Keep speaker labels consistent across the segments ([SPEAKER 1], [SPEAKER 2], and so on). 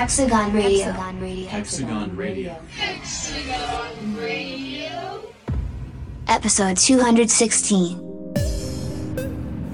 [SPEAKER 1] Diablo, Hexagon Radio.
[SPEAKER 2] Hexagon Radio.
[SPEAKER 1] Episode 216.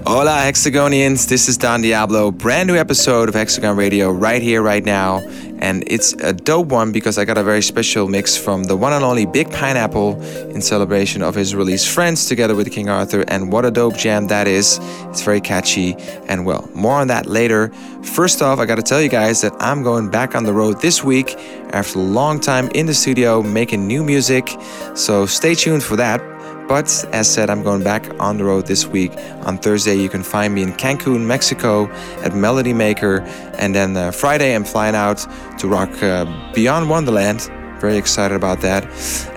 [SPEAKER 3] Hola, Hexagonians. This is Don Diablo. Brand new episode of Hexagon Radio right here, right now. And it's a dope one because I got a very special mix from the one and only Big Pineapple in celebration of his release Friends together with King Arthur. And what a dope jam that is. It's very catchy. And well, more on that later. First off, I got to tell you guys that I'm going back on the road this week after a long time in the studio making new music. So stay tuned for that. But as said, I'm going back on the road this week. On Thursday, you can find me in Cancun, Mexico at Melody Maker. And then uh, Friday, I'm flying out to rock uh, Beyond Wonderland. Very excited about that.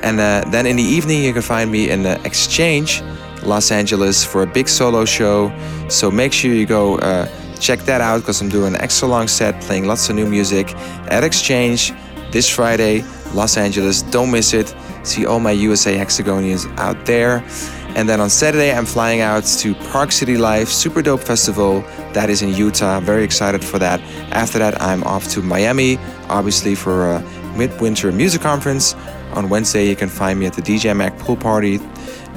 [SPEAKER 3] And uh, then in the evening, you can find me in uh, Exchange, Los Angeles, for a big solo show. So make sure you go uh, check that out because I'm doing an extra long set, playing lots of new music at Exchange this Friday, Los Angeles. Don't miss it. See all my USA Hexagonians out there. And then on Saturday, I'm flying out to Park City Live, super dope festival. That is in Utah. Very excited for that. After that, I'm off to Miami, obviously for a midwinter music conference. On Wednesday, you can find me at the DJ Mag pool party.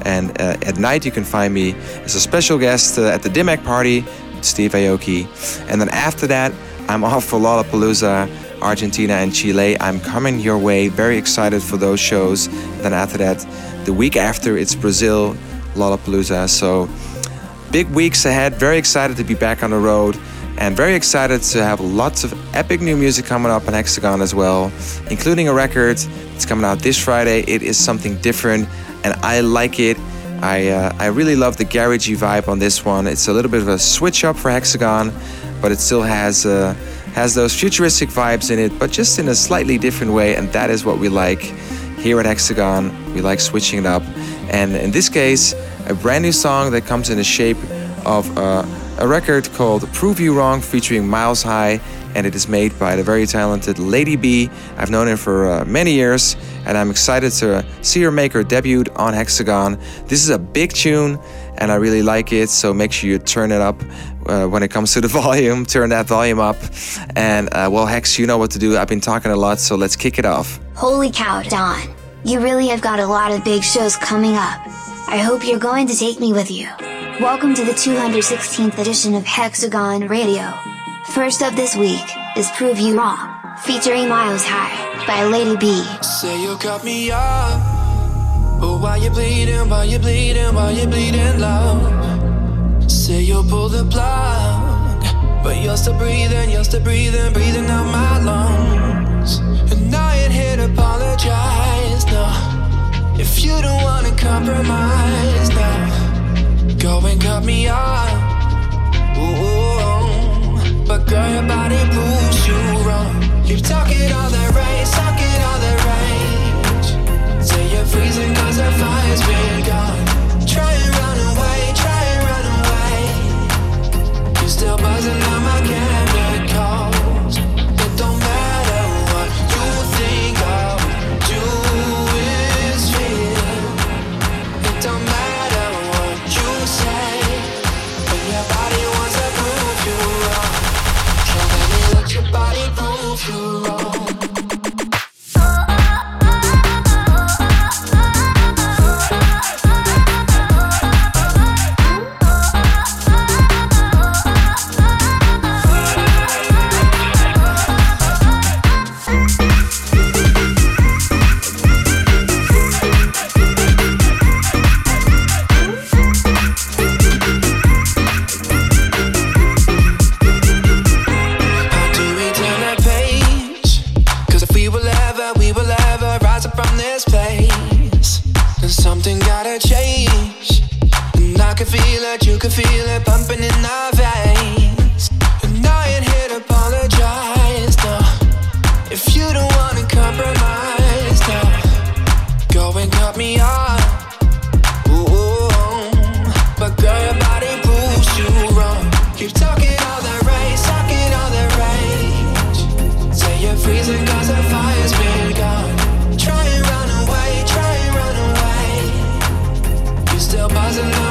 [SPEAKER 3] And uh, at night, you can find me as a special guest uh, at the Dim Mak party, Steve Aoki. And then after that, I'm off for Lollapalooza. Argentina and Chile. I'm coming your way. Very excited for those shows. Then after that, the week after, it's Brazil, Lollapalooza. So big weeks ahead. Very excited to be back on the road. And very excited to have lots of epic new music coming up on Hexagon as well, including a record. It's coming out this Friday. It is something different, and I like it. I, uh, I really love the garagey vibe on this one. It's a little bit of a switch up for Hexagon, but it still has uh, has those futuristic vibes in it, but just in a slightly different way, and that is what we like here at Hexagon. We like switching it up, and in this case, a brand new song that comes in the shape of a record called "Prove You Wrong" featuring Miles High, and it is made by the very talented Lady B. I've known her for uh, many years, and I'm excited to see her make her debut on Hexagon. This is a big tune, and I really like it, so make sure you turn it up uh, when it comes to the volume. Turn that volume up. And uh, well, Hex, you know what to do. I've been talking a lot, so let's kick it off.
[SPEAKER 1] Holy cow, Don. You really have got a lot of big shows coming up. I hope you're going to take me with you. Welcome to the 216th edition of Hexagon Radio. First up this week is Prove You Wrong, featuring Miles High by Lady B.
[SPEAKER 4] Say you cut me off, but why you bleeding, why you bleeding, why you bleeding, love? Say you'll pull the plug, but you're still breathing, you're still breathing, breathing out my lungs. And I ain't here to apologize, no. If you don't wanna compromise, no. Go and cut me off, ooh. But girl, your body proves you wrong. Keep talking all that rage, talking freezing cause the fire's been gone. Run away, run away. You're still buzzing on my chemicals.
[SPEAKER 5] Still buzzing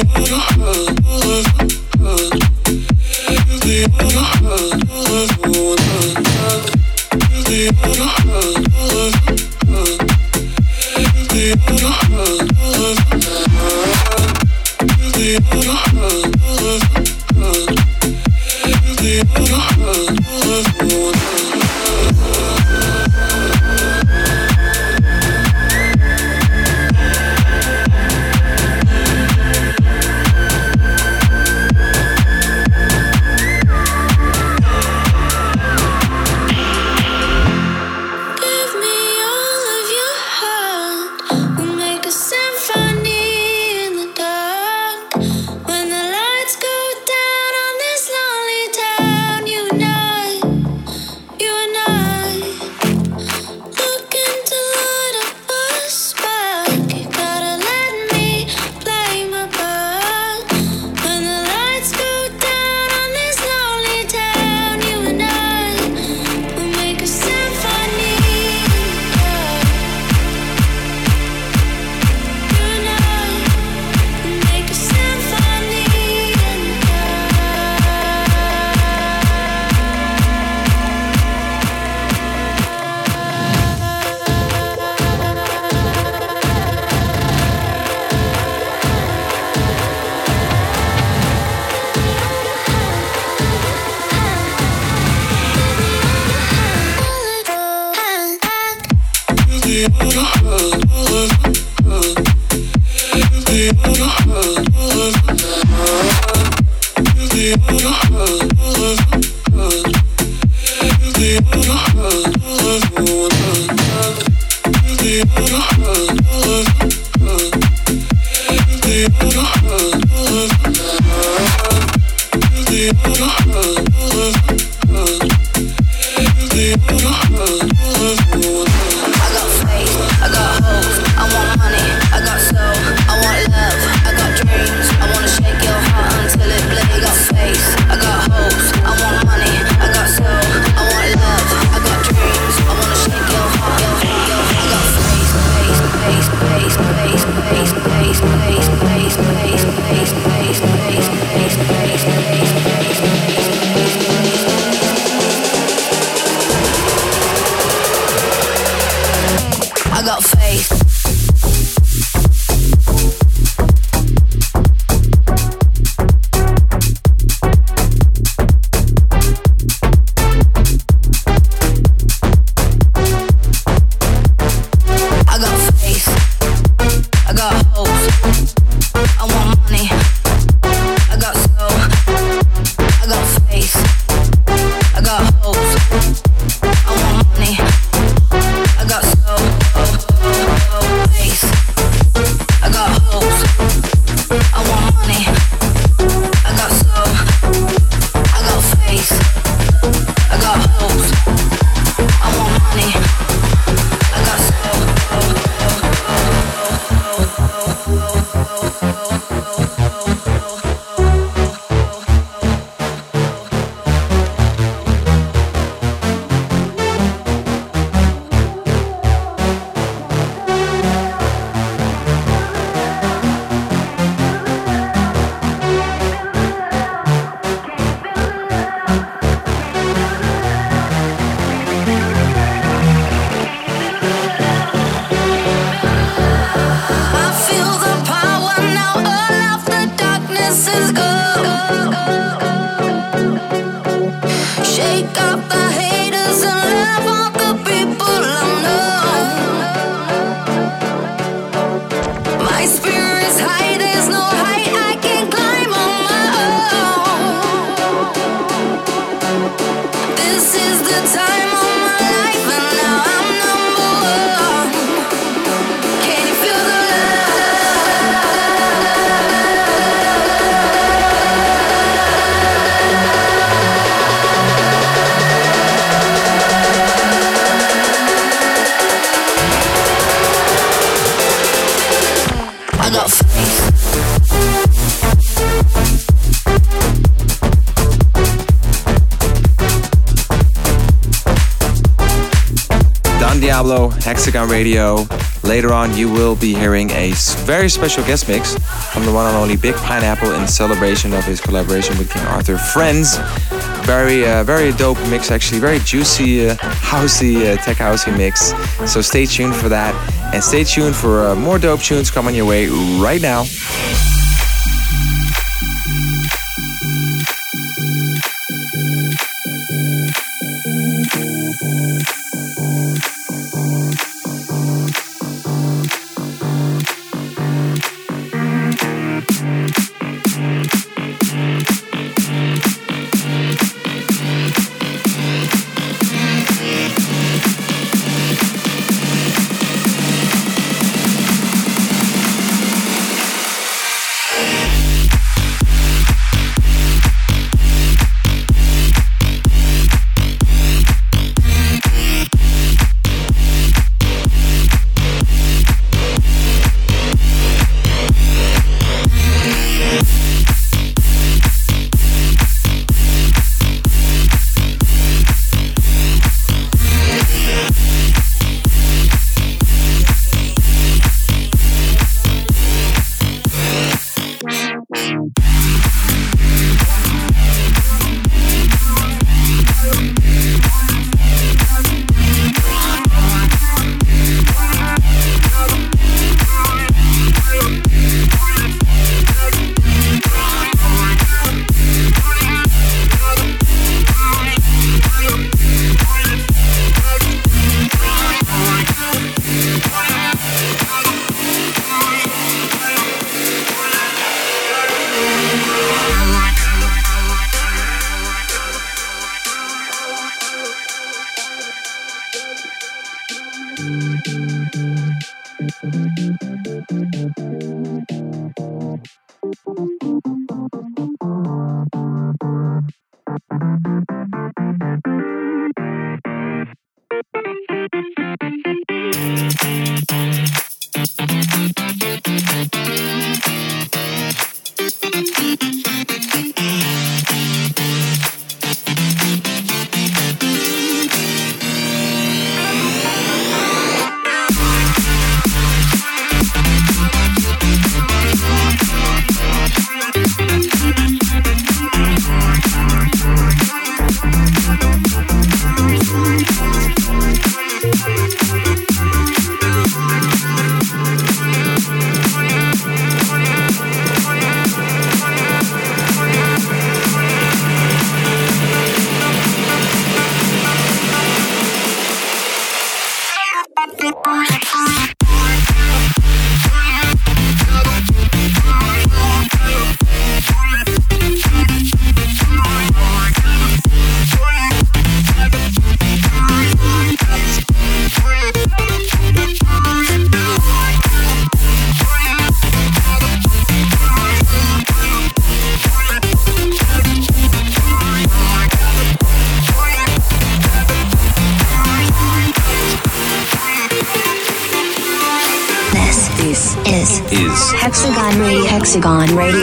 [SPEAKER 6] Give I
[SPEAKER 3] Hexagon Radio. Later on, you will be hearing a very special guest mix from the one and only Big Pineapple in celebration of his collaboration with King Arthur. Friends. Very, uh, very dope mix, actually. Very juicy, uh, housey, uh, tech housey mix. So stay tuned for that. And stay tuned for uh, more dope tunes coming your way right now.
[SPEAKER 7] Hexagon Radio.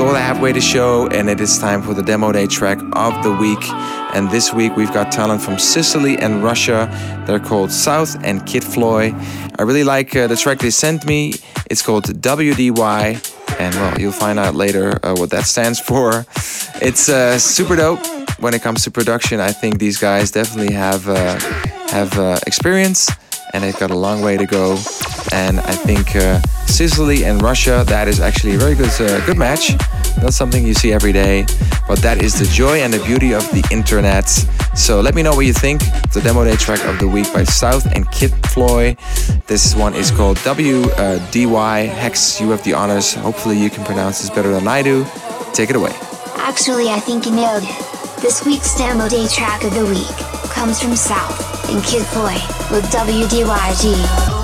[SPEAKER 3] Saw the halfway to show, and it is time for the demo day track of the week. And this week we've got talent from Sicily and Russia. They're called South and Kid Floy. I really like uh, the track they sent me. It's called WDY, and well, you'll find out later uh, what that stands for. It's uh, super dope when it comes to production. I think these guys definitely have uh, have uh, experience, and they've got a long way to go. And I think uh, Sicily and Russia, that is actually a very good uh, good match. Not something you see every day, but that is the joy and the beauty of the internet. So let me know what you think. The demo day track of the week by South and Kid Floy. This one is called WDY Hex. You have the honors. Hopefully you can pronounce this better than I do. Take it away.
[SPEAKER 1] Actually, I think you nailed it. This week's demo day track of the week comes from South and Kid Boy with WDYG.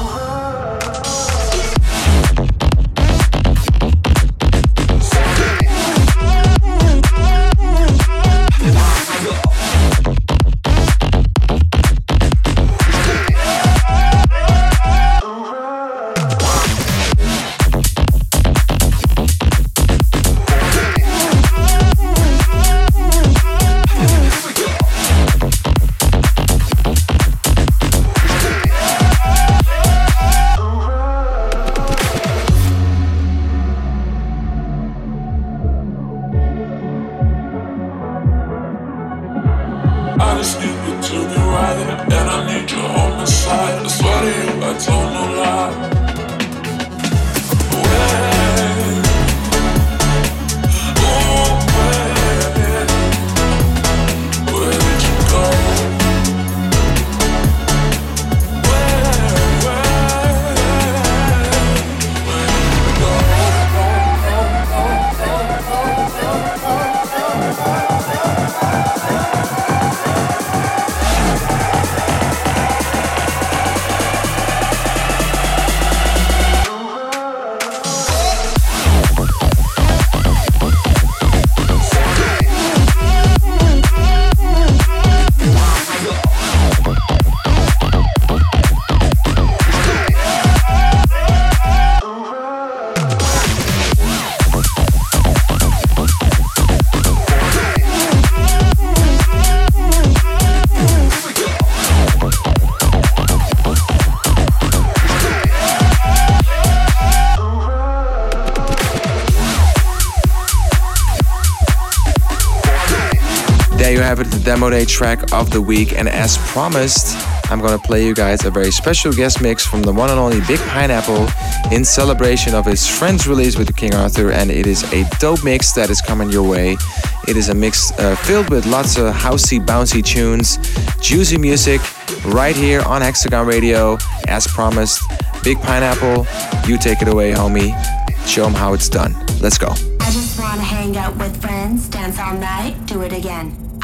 [SPEAKER 3] Demo day track of the week. And as promised, I'm gonna play you guys a very special guest mix from the one and only Big Pineapple in celebration of his friend's release with King Arthur. And it is a dope mix that is coming your way. It is a mix uh, filled with lots of housey, bouncy tunes, juicy music, right here on Hexagon Radio. As promised, Big Pineapple, you take it away, homie. Show them how it's done. Let's go.
[SPEAKER 8] I just wanna hang out with friends, dance all night, do it again.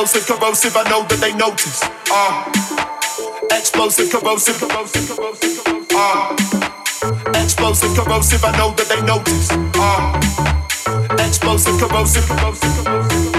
[SPEAKER 9] Explosive, corrosive, I know that they notice. Uh, explosive, corrosive, corrosive, corrosive, corrosive. Uh, explosive, corrosive, I know that they notice. Uh, explosive, corrosive, corrosive, corrosive.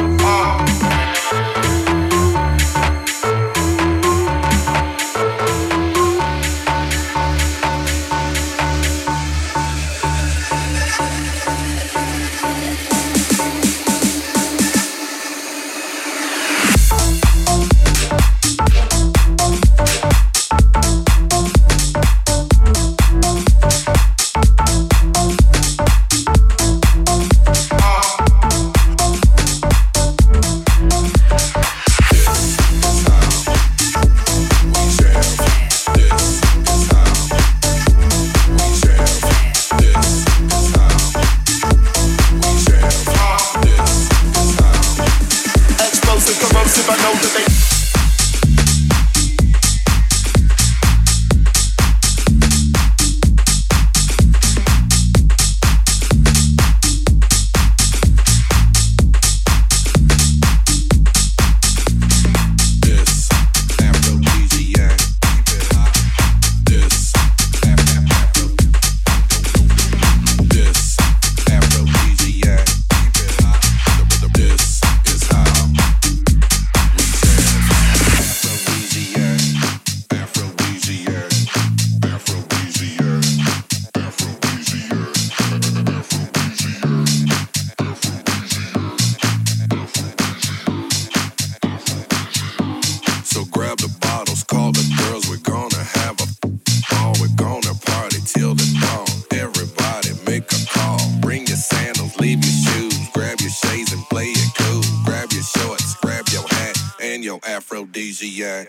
[SPEAKER 10] Louisiana.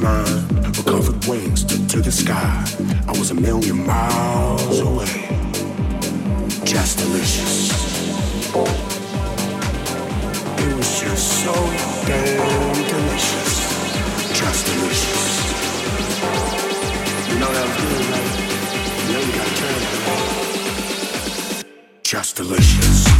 [SPEAKER 10] mine. But covered wings took to the sky. I was a million miles away. Just delicious. It was just so damn delicious. Just delicious. You know that was good, right? You know you got turned. Just delicious.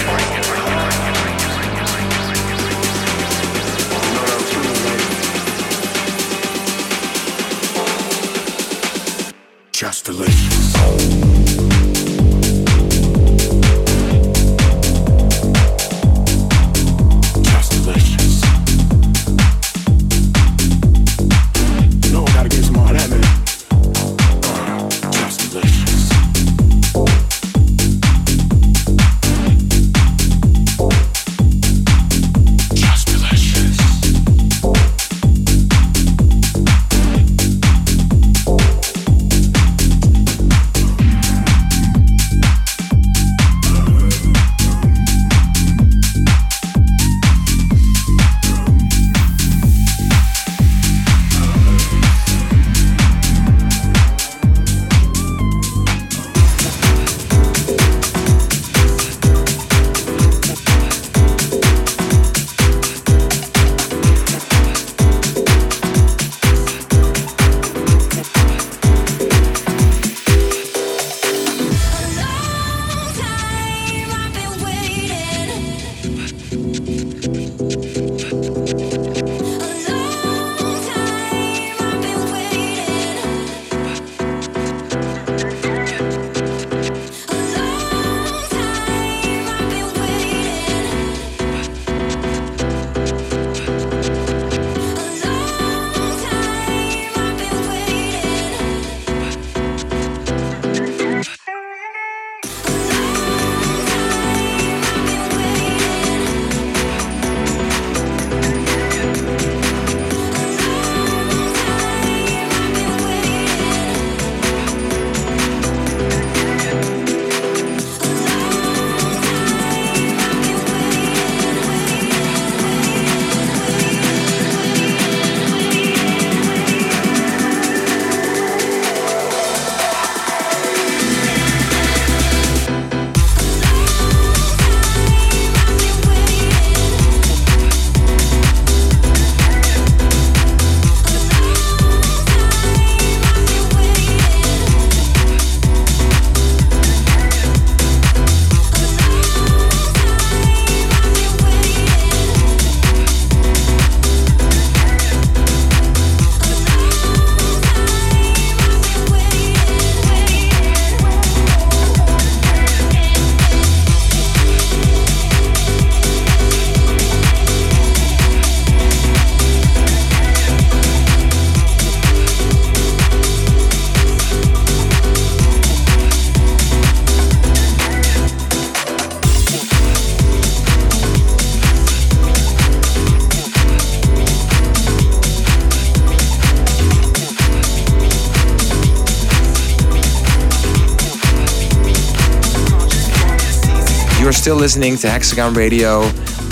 [SPEAKER 3] Still listening to Hexagon Radio,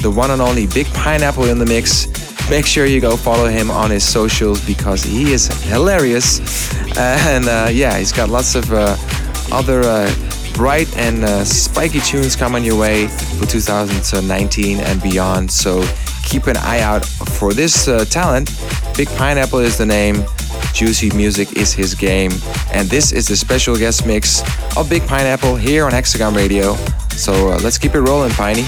[SPEAKER 3] the one and only Big Pineapple in the mix. Make sure you go follow him on his socials because he is hilarious. and uh, yeah, he's got lots of uh, other uh, bright and uh, spiky tunes coming your way for 2019 and beyond. So keep an eye out for this uh, talent. Big Pineapple is the name. Juicy Music is his game. And this is the special guest mix of Big Pineapple here on Hexagon Radio. So uh, let's keep it rolling, Piney.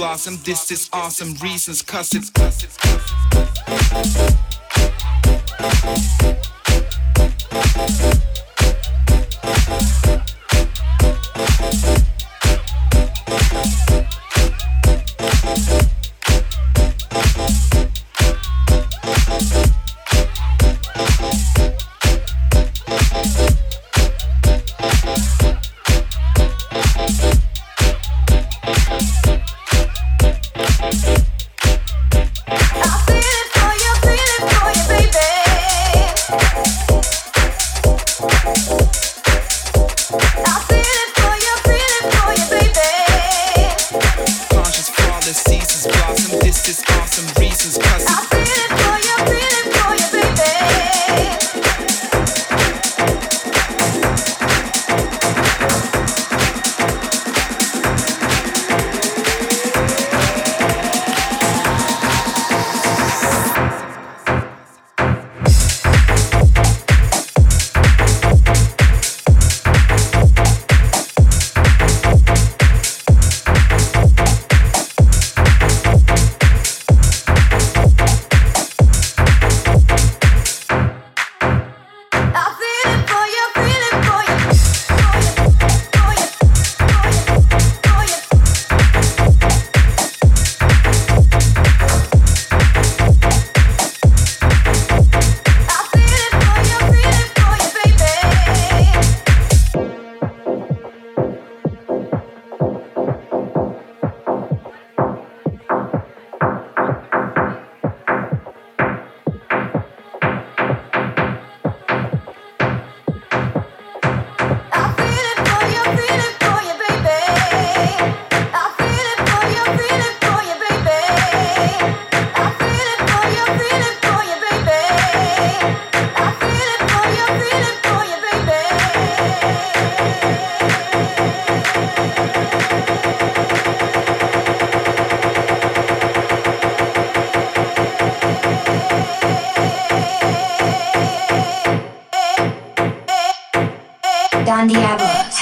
[SPEAKER 11] Blossom. This is awesome. Reasons, cuss it, cuss it, cuss it. Conscious,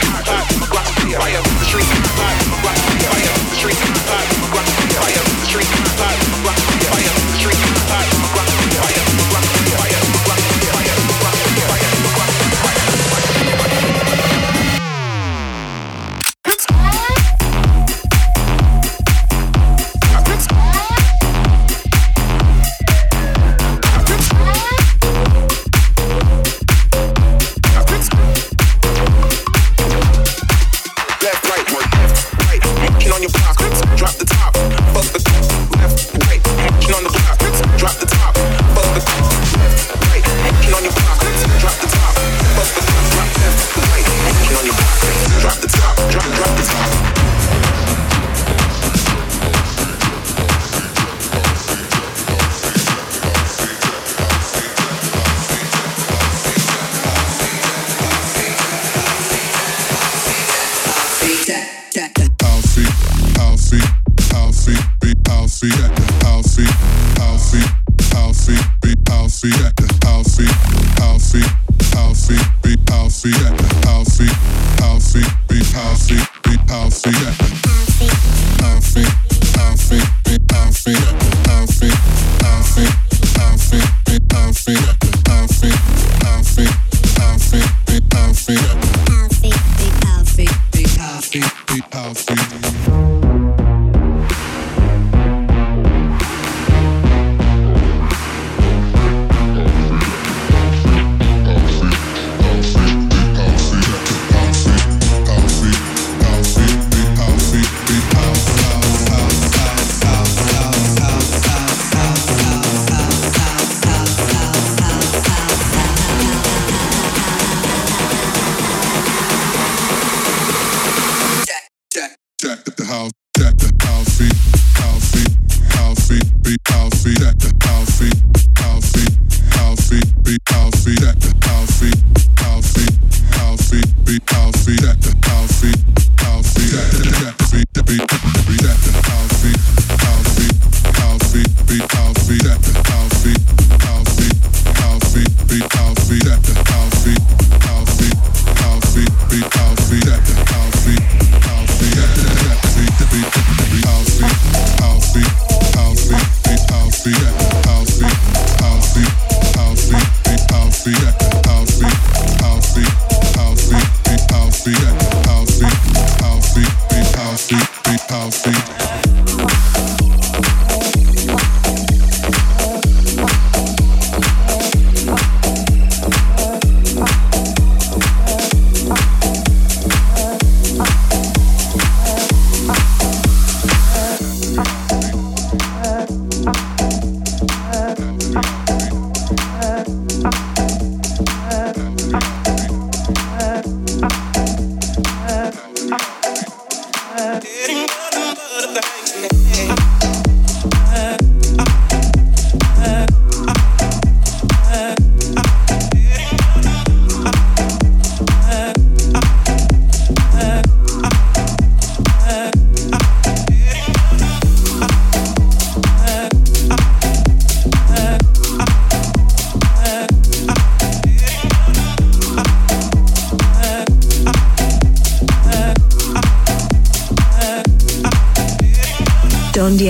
[SPEAKER 12] car.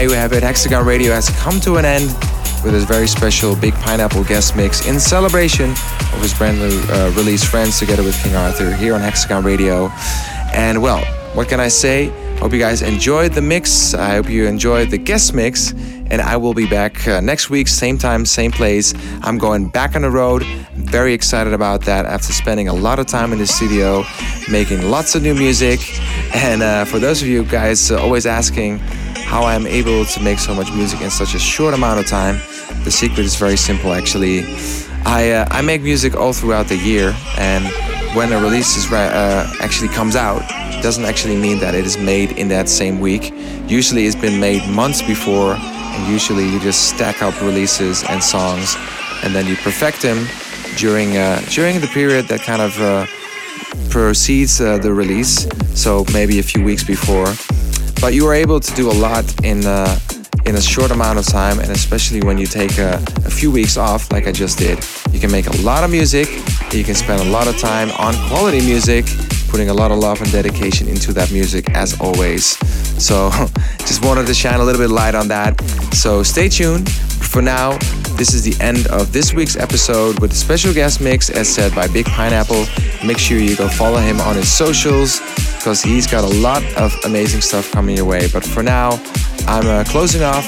[SPEAKER 13] You
[SPEAKER 14] have
[SPEAKER 3] it. Hexagon Radio has come to an end with his very special Big Pineapple guest mix in celebration of his brand new uh, release, Friends, together with King Arthur here on Hexagon Radio. And well, what can I say? Hope you guys enjoyed the mix. I hope you enjoyed the guest mix. And I will be back uh, next week, same time, same place. I'm going back on the road. I'm very excited about that after spending a lot of time in the studio, making lots of new music. And uh, for those of you guys always asking how I'm able to make so much music in such a short amount of time, the secret is very simple actually. I, uh, I make music all throughout the year, and when a release is uh, actually comes out, doesn't actually mean that it is made in that same week. Usually, it's been made months before and usually you just stack up releases and songs, and then you perfect them during uh, during the period that kind of uh, precedes uh, the release. So maybe a few weeks before, but you are able to do a lot in uh, in a short amount of time, and especially when you take a, a few weeks off, like I just did, you can make a lot of music. You can spend a lot of time on quality music, putting a lot of love and dedication into that music as always. So just wanted to shine a little bit of light on that. So stay tuned. For now, this is the end of this week's episode with a special guest mix as said by Big Pineapple. Make sure you go follow him on his socials because he's got a lot of amazing stuff coming your way. But for now, I'm uh, closing off.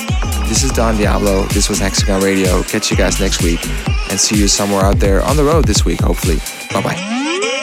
[SPEAKER 3] This is Don Diablo. This was Hexagon Radio. Catch you guys next week and see you somewhere out there on the road this week, hopefully. Bye bye.